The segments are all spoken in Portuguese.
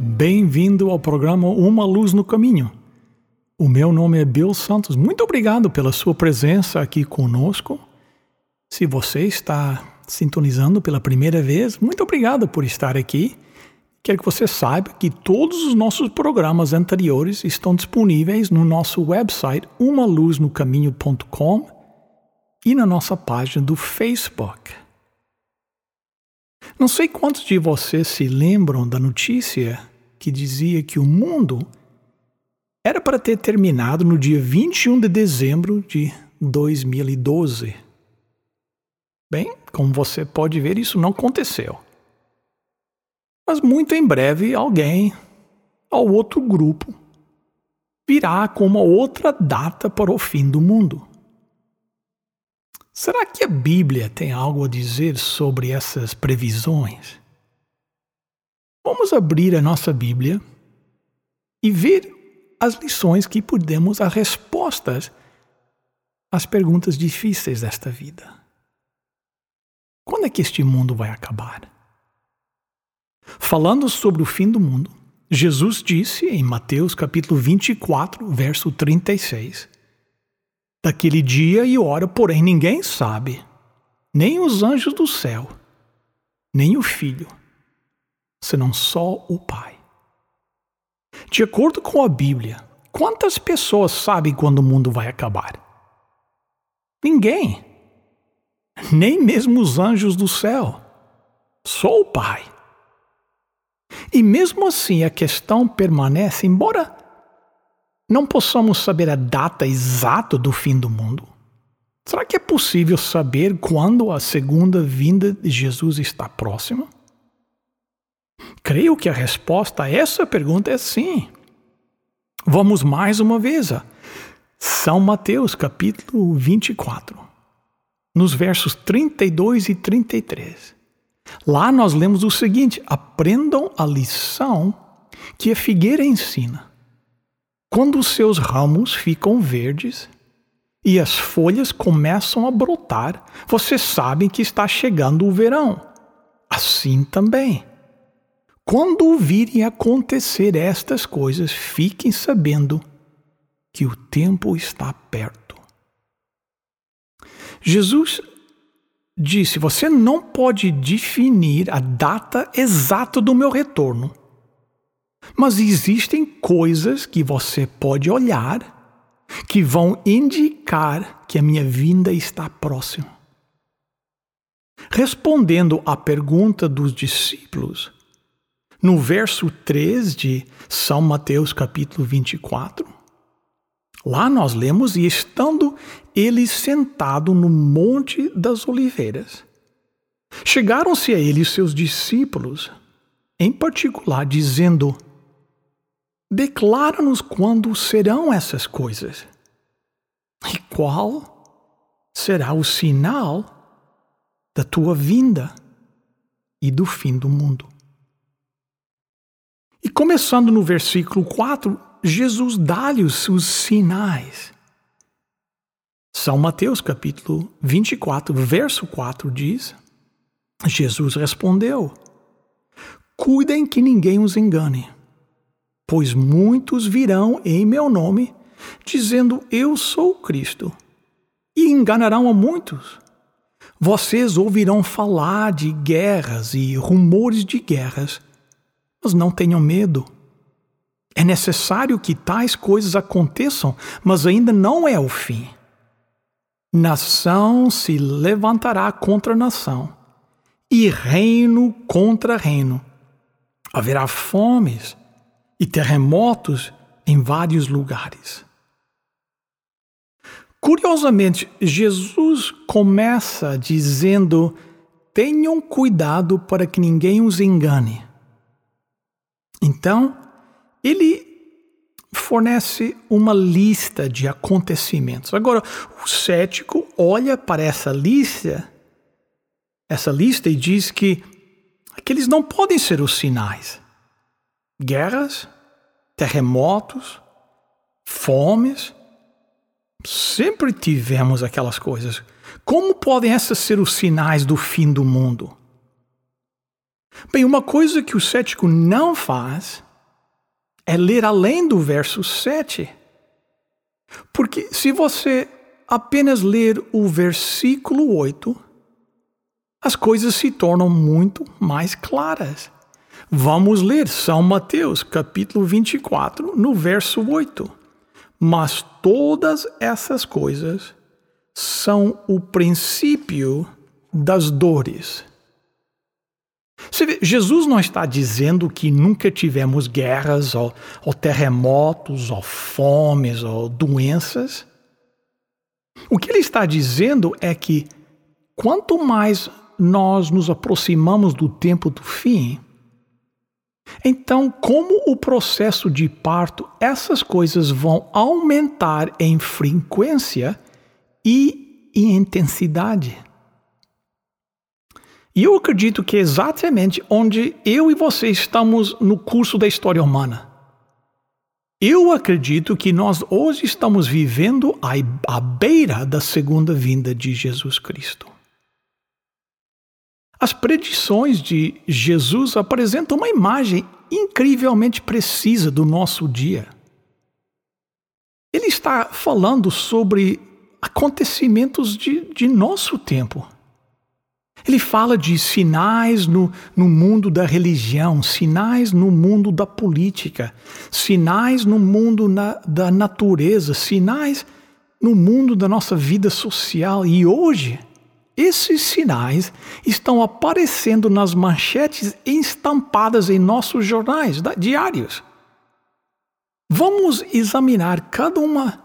Bem-vindo ao programa Uma Luz no Caminho. O meu nome é Bill Santos. Muito obrigado pela sua presença aqui conosco. Se você está sintonizando pela primeira vez, muito obrigado por estar aqui. Quero que você saiba que todos os nossos programas anteriores estão disponíveis no nosso website umaluznocaminho.com e na nossa página do Facebook. Não sei quantos de vocês se lembram da notícia que dizia que o mundo era para ter terminado no dia 21 de dezembro de 2012. Bem, como você pode ver, isso não aconteceu. Mas muito em breve alguém, ou outro grupo, virá com uma outra data para o fim do mundo. Será que a Bíblia tem algo a dizer sobre essas previsões? Vamos abrir a nossa Bíblia e ver as lições que podemos, as respostas às perguntas difíceis desta vida. Quando é que este mundo vai acabar? Falando sobre o fim do mundo, Jesus disse em Mateus capítulo 24, verso 36: Daquele dia e hora, porém, ninguém sabe, nem os anjos do céu, nem o Filho, senão só o Pai. De acordo com a Bíblia, quantas pessoas sabem quando o mundo vai acabar? Ninguém. Nem mesmo os anjos do céu. Só o Pai. E mesmo assim a questão permanece, embora não possamos saber a data exata do fim do mundo. Será que é possível saber quando a segunda vinda de Jesus está próxima? Creio que a resposta a essa pergunta é sim. Vamos mais uma vez a São Mateus, capítulo 24, nos versos 32 e 33. Lá nós lemos o seguinte: aprendam a lição que a figueira ensina. Quando os seus ramos ficam verdes e as folhas começam a brotar, vocês sabem que está chegando o verão. Assim também quando virem acontecer estas coisas, fiquem sabendo que o tempo está perto. Jesus disse: Você não pode definir a data exata do meu retorno, mas existem coisas que você pode olhar que vão indicar que a minha vinda está próxima. Respondendo à pergunta dos discípulos, no verso 3 de São Mateus, capítulo 24, lá nós lemos: E estando ele sentado no Monte das Oliveiras, chegaram-se a ele seus discípulos, em particular, dizendo: Declara-nos quando serão essas coisas, e qual será o sinal da tua vinda e do fim do mundo. E começando no versículo 4, Jesus dá-lhe os seus sinais. São Mateus capítulo 24, verso 4 diz: Jesus respondeu: Cuidem que ninguém os engane, pois muitos virão em meu nome, dizendo Eu sou Cristo, e enganarão a muitos. Vocês ouvirão falar de guerras e rumores de guerras mas não tenham medo. É necessário que tais coisas aconteçam, mas ainda não é o fim. Nação se levantará contra nação, e reino contra reino. Haverá fomes e terremotos em vários lugares. Curiosamente, Jesus começa dizendo: tenham cuidado para que ninguém os engane. Então, ele fornece uma lista de acontecimentos. Agora, o cético olha para essa lista, essa lista e diz que aqueles não podem ser os sinais. Guerras, terremotos, fomes, sempre tivemos aquelas coisas. Como podem essas ser os sinais do fim do mundo? Bem, uma coisa que o cético não faz é ler além do verso 7. Porque se você apenas ler o versículo 8, as coisas se tornam muito mais claras. Vamos ler São Mateus, capítulo 24, no verso 8. Mas todas essas coisas são o princípio das dores. Vê, Jesus não está dizendo que nunca tivemos guerras, ou, ou terremotos, ou fomes, ou doenças. O que ele está dizendo é que quanto mais nós nos aproximamos do tempo do fim, então, como o processo de parto, essas coisas vão aumentar em frequência e em intensidade. E eu acredito que é exatamente onde eu e você estamos no curso da história humana. Eu acredito que nós hoje estamos vivendo à beira da segunda vinda de Jesus Cristo. As predições de Jesus apresentam uma imagem incrivelmente precisa do nosso dia. Ele está falando sobre acontecimentos de, de nosso tempo. Ele fala de sinais no, no mundo da religião, sinais no mundo da política, sinais no mundo na, da natureza, sinais no mundo da nossa vida social. E hoje, esses sinais estão aparecendo nas manchetes estampadas em nossos jornais diários. Vamos examinar cada uma,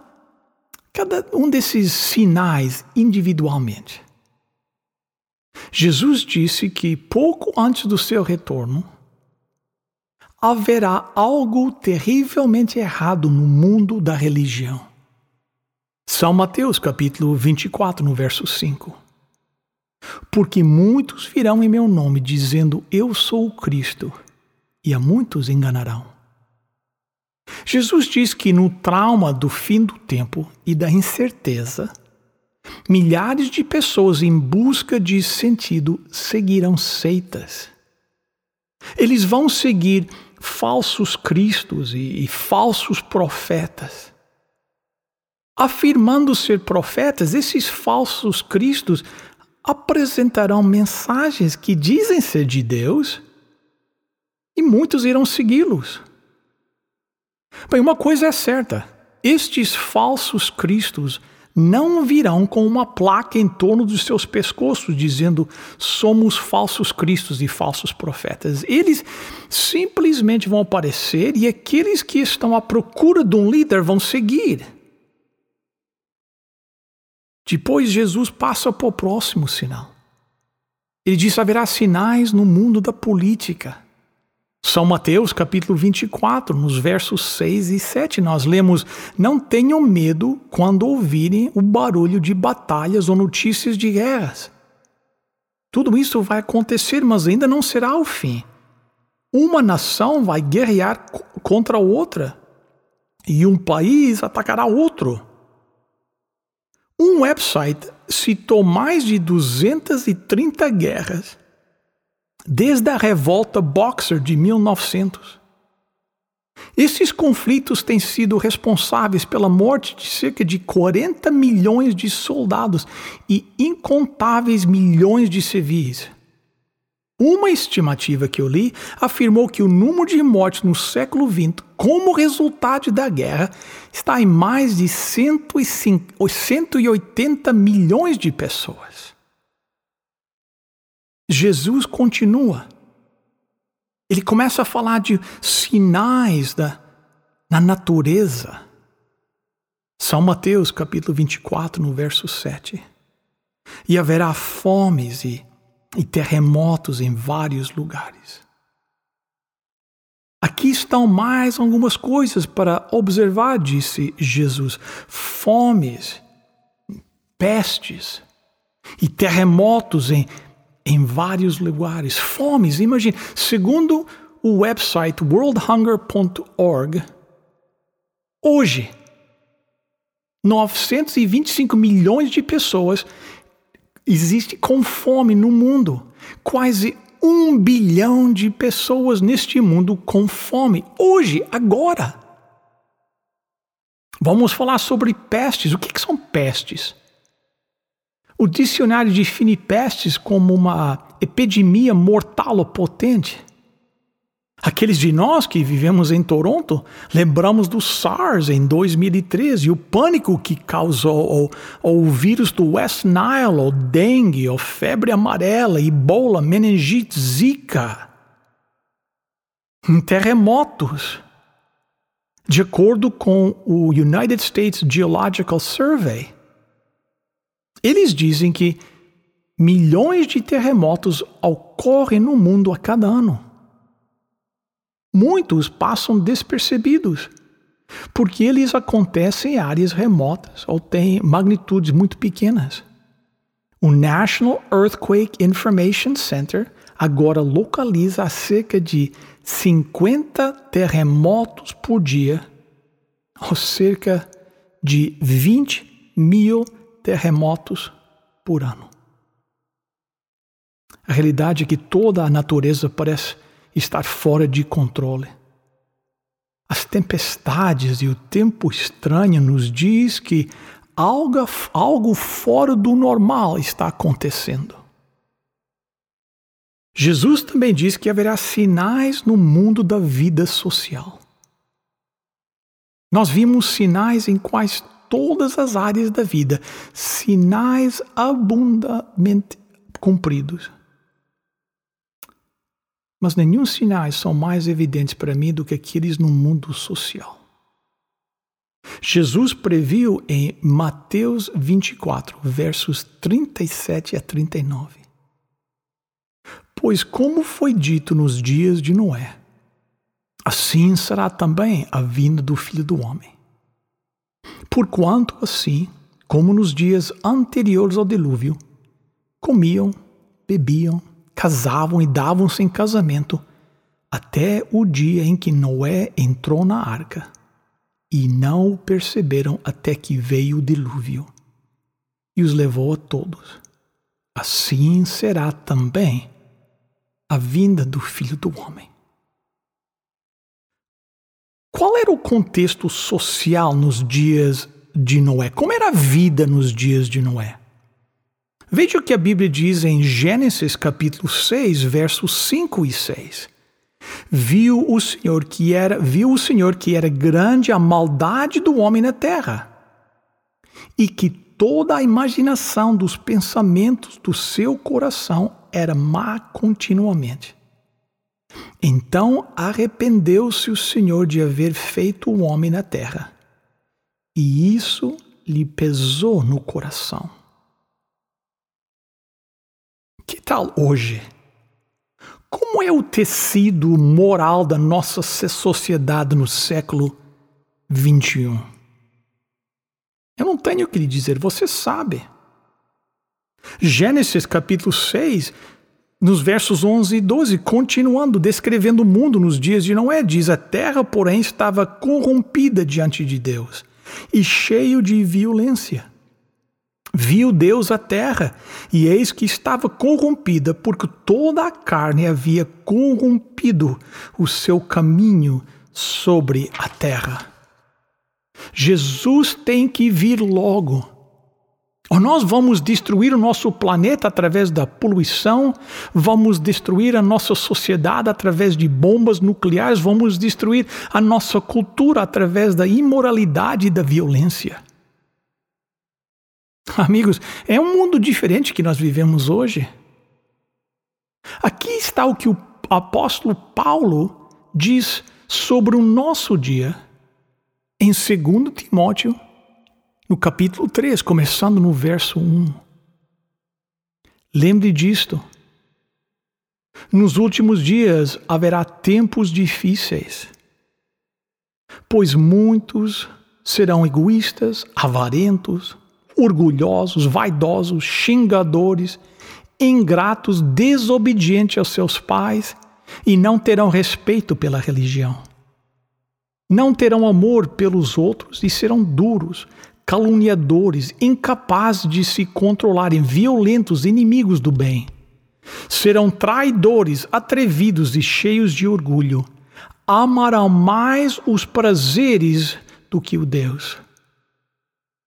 cada um desses sinais individualmente. Jesus disse que pouco antes do seu retorno, haverá algo terrivelmente errado no mundo da religião. São Mateus capítulo 24, no verso 5. Porque muitos virão em meu nome dizendo eu sou o Cristo, e a muitos enganarão. Jesus diz que no trauma do fim do tempo e da incerteza, Milhares de pessoas em busca de sentido seguirão seitas. Eles vão seguir falsos cristos e, e falsos profetas. Afirmando ser profetas, esses falsos cristos apresentarão mensagens que dizem ser de Deus e muitos irão segui-los. Bem, uma coisa é certa: estes falsos cristos não virão com uma placa em torno dos seus pescoços dizendo somos falsos cristos e falsos profetas. Eles simplesmente vão aparecer e aqueles que estão à procura de um líder vão seguir. Depois Jesus passa para o próximo sinal. Ele diz: haverá sinais no mundo da política. São Mateus capítulo 24, nos versos 6 e 7, nós lemos: Não tenham medo quando ouvirem o barulho de batalhas ou notícias de guerras. Tudo isso vai acontecer, mas ainda não será o fim. Uma nação vai guerrear contra outra e um país atacará outro. Um website citou mais de 230 guerras desde a revolta Boxer de 1900. Esses conflitos têm sido responsáveis pela morte de cerca de 40 milhões de soldados e incontáveis milhões de civis. Uma estimativa que eu li afirmou que o número de mortes no século XX, como resultado da guerra, está em mais de 180 milhões de pessoas. Jesus continua. Ele começa a falar de sinais da, na natureza. São Mateus, capítulo 24, no verso 7. E haverá fomes e, e terremotos em vários lugares. Aqui estão mais algumas coisas para observar, disse Jesus: fomes, pestes e terremotos em, em vários lugares. Fomes, imagine, segundo o website worldhunger.org, hoje, 925 milhões de pessoas existem com fome no mundo. Quase um bilhão de pessoas neste mundo com fome. Hoje, agora. Vamos falar sobre pestes. O que, que são pestes? O dicionário define pestes como uma epidemia mortal ou potente Aqueles de nós que vivemos em Toronto lembramos do SARS em 2013 e o pânico que causou ou, o vírus do West Nile, ou dengue, ou febre amarela, ebola, meningite, zika. Terremotos. De acordo com o United States Geological Survey, eles dizem que milhões de terremotos ocorrem no mundo a cada ano. Muitos passam despercebidos, porque eles acontecem em áreas remotas ou têm magnitudes muito pequenas. O National Earthquake Information Center agora localiza cerca de 50 terremotos por dia, ou cerca de 20 mil terremotos por ano. A realidade é que toda a natureza parece estar fora de controle. As tempestades e o tempo estranho nos diz que algo, algo fora do normal está acontecendo. Jesus também diz que haverá sinais no mundo da vida social. Nós vimos sinais em quase todas as áreas da vida, sinais abundantemente cumpridos mas nenhum sinais são mais evidentes para mim do que aqueles no mundo social. Jesus previu em Mateus 24, versos 37 a 39. Pois, como foi dito nos dias de Noé, assim será também a vinda do Filho do Homem. Porquanto, assim, como nos dias anteriores ao dilúvio, comiam, bebiam, casavam e davam-se em casamento até o dia em que Noé entrou na arca, e não o perceberam até que veio o dilúvio e os levou a todos. Assim será também a vinda do Filho do Homem. Qual era o contexto social nos dias de Noé? Como era a vida nos dias de Noé? Veja o que a Bíblia diz em Gênesis capítulo 6, versos 5 e 6. Viu o Senhor que era, viu o Senhor que era grande a maldade do homem na terra, e que toda a imaginação dos pensamentos do seu coração era má continuamente. Então arrependeu-se o Senhor de haver feito o homem na terra, e isso lhe pesou no coração. Que tal hoje? Como é o tecido moral da nossa sociedade no século 21? Eu não tenho o que lhe dizer, você sabe. Gênesis capítulo 6, nos versos 11 e 12, continuando descrevendo o mundo nos dias de Noé, diz: A terra, porém, estava corrompida diante de Deus e cheio de violência. Viu Deus a terra, e eis que estava corrompida, porque toda a carne havia corrompido o seu caminho sobre a terra. Jesus tem que vir logo. Ou nós vamos destruir o nosso planeta através da poluição, vamos destruir a nossa sociedade através de bombas nucleares, vamos destruir a nossa cultura através da imoralidade e da violência. Amigos, é um mundo diferente que nós vivemos hoje. Aqui está o que o apóstolo Paulo diz sobre o nosso dia em 2 Timóteo, no capítulo 3, começando no verso 1. Lembre disto. Nos últimos dias haverá tempos difíceis, pois muitos serão egoístas, avarentos, orgulhosos, vaidosos, xingadores, ingratos, desobedientes aos seus pais e não terão respeito pela religião. Não terão amor pelos outros e serão duros, caluniadores, incapazes de se controlarem, violentos, inimigos do bem. Serão traidores, atrevidos e cheios de orgulho. Amarão mais os prazeres do que o Deus.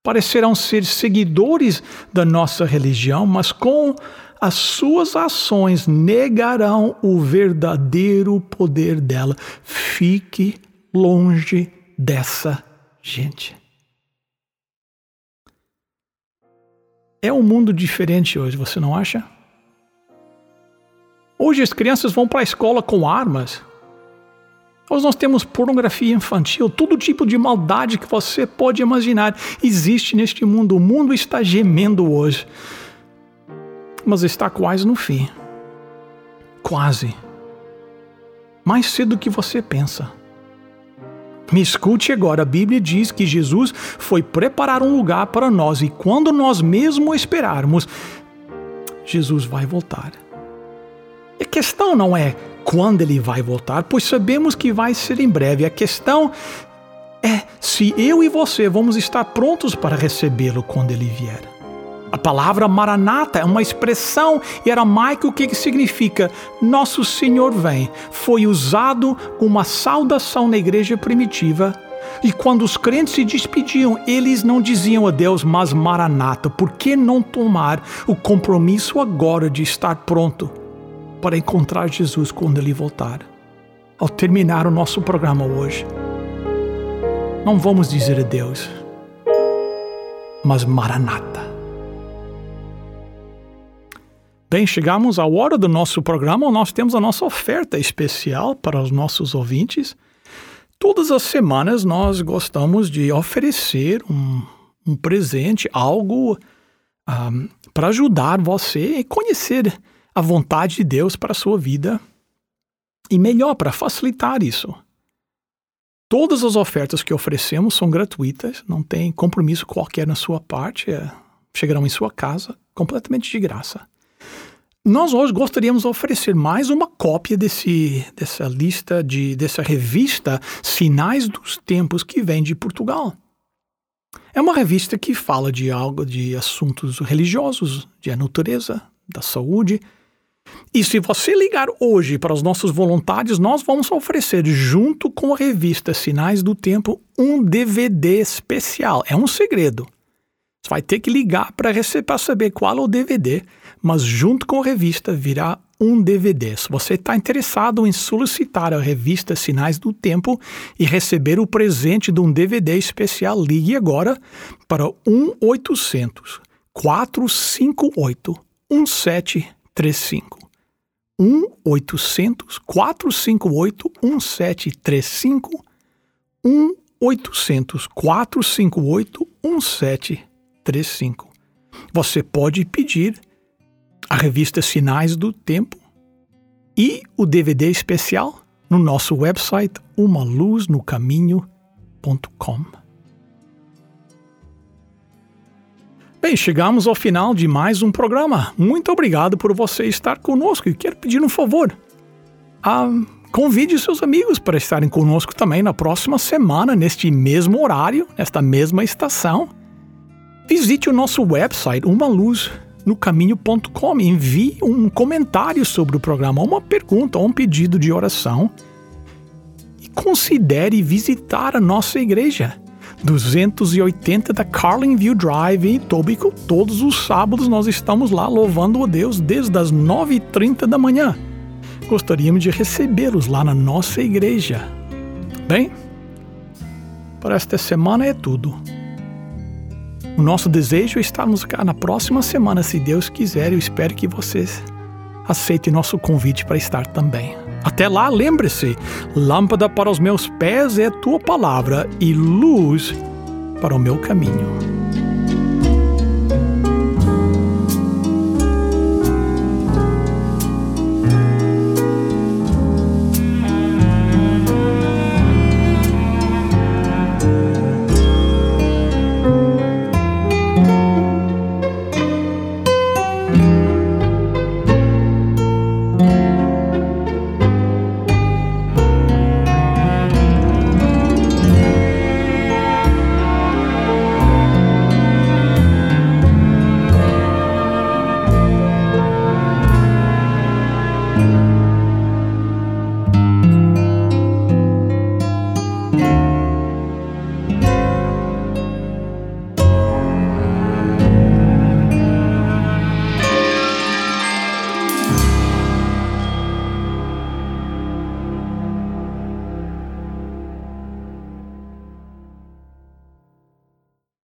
Parecerão ser seguidores da nossa religião, mas com as suas ações negarão o verdadeiro poder dela. Fique longe dessa gente. É um mundo diferente hoje, você não acha? Hoje as crianças vão para a escola com armas. Hoje nós temos pornografia infantil, todo tipo de maldade que você pode imaginar existe neste mundo. O mundo está gemendo hoje mas está quase no fim. Quase. Mais cedo do que você pensa. Me escute agora, a Bíblia diz que Jesus foi preparar um lugar para nós e quando nós mesmo esperarmos, Jesus vai voltar. A questão não é quando ele vai voltar, pois sabemos que vai ser em breve. A questão é se eu e você vamos estar prontos para recebê-lo quando ele vier. A palavra Maranata é uma expressão aramaica que significa Nosso Senhor vem. Foi usado como uma saudação na igreja primitiva. E quando os crentes se despediam, eles não diziam a Deus, mas Maranata, por que não tomar o compromisso agora de estar pronto para encontrar Jesus quando ele voltar? Ao terminar o nosso programa hoje, não vamos dizer a Deus, mas Maranata. Bem, chegamos à hora do nosso programa. Nós temos a nossa oferta especial para os nossos ouvintes. Todas as semanas nós gostamos de oferecer um, um presente, algo um, ah, para ajudar você a conhecer a vontade de Deus para a sua vida e melhor, para facilitar isso. Todas as ofertas que oferecemos são gratuitas, não tem compromisso qualquer na sua parte, é, chegarão em sua casa completamente de graça. Nós hoje gostaríamos de oferecer mais uma cópia desse, dessa lista, de, dessa revista Sinais dos Tempos que vem de Portugal. É uma revista que fala de algo de assuntos religiosos, de natureza, da saúde. E se você ligar hoje para os nossos voluntários, nós vamos oferecer, junto com a revista Sinais do Tempo, um DVD especial. É um segredo. Você vai ter que ligar para saber qual é o DVD mas junto com a revista virá um DVD. Se você está interessado em solicitar a revista Sinais do Tempo e receber o presente de um DVD especial, ligue agora para 1-800 458 1735. 1-800 458 1735. 1-800 458 1735. Você pode pedir a revista Sinais do Tempo e o DVD especial no nosso website umaluznocaminho.com. Bem, chegamos ao final de mais um programa. Muito obrigado por você estar conosco e quero pedir um favor. Ah, convide seus amigos para estarem conosco também na próxima semana, neste mesmo horário, nesta mesma estação. Visite o nosso website, Uma Luz no caminho.com. Envie um comentário sobre o programa, uma pergunta ou um pedido de oração. E considere visitar a nossa igreja. 280 da Carlinview Drive em Tobico. Todos os sábados nós estamos lá louvando a Deus desde as 9h30 da manhã. Gostaríamos de recebê-los lá na nossa igreja. Bem, para esta semana é tudo. O nosso desejo é estarmos cá na próxima semana, se Deus quiser. Eu espero que vocês aceitem nosso convite para estar também. Até lá, lembre-se: lâmpada para os meus pés é a tua palavra e luz para o meu caminho.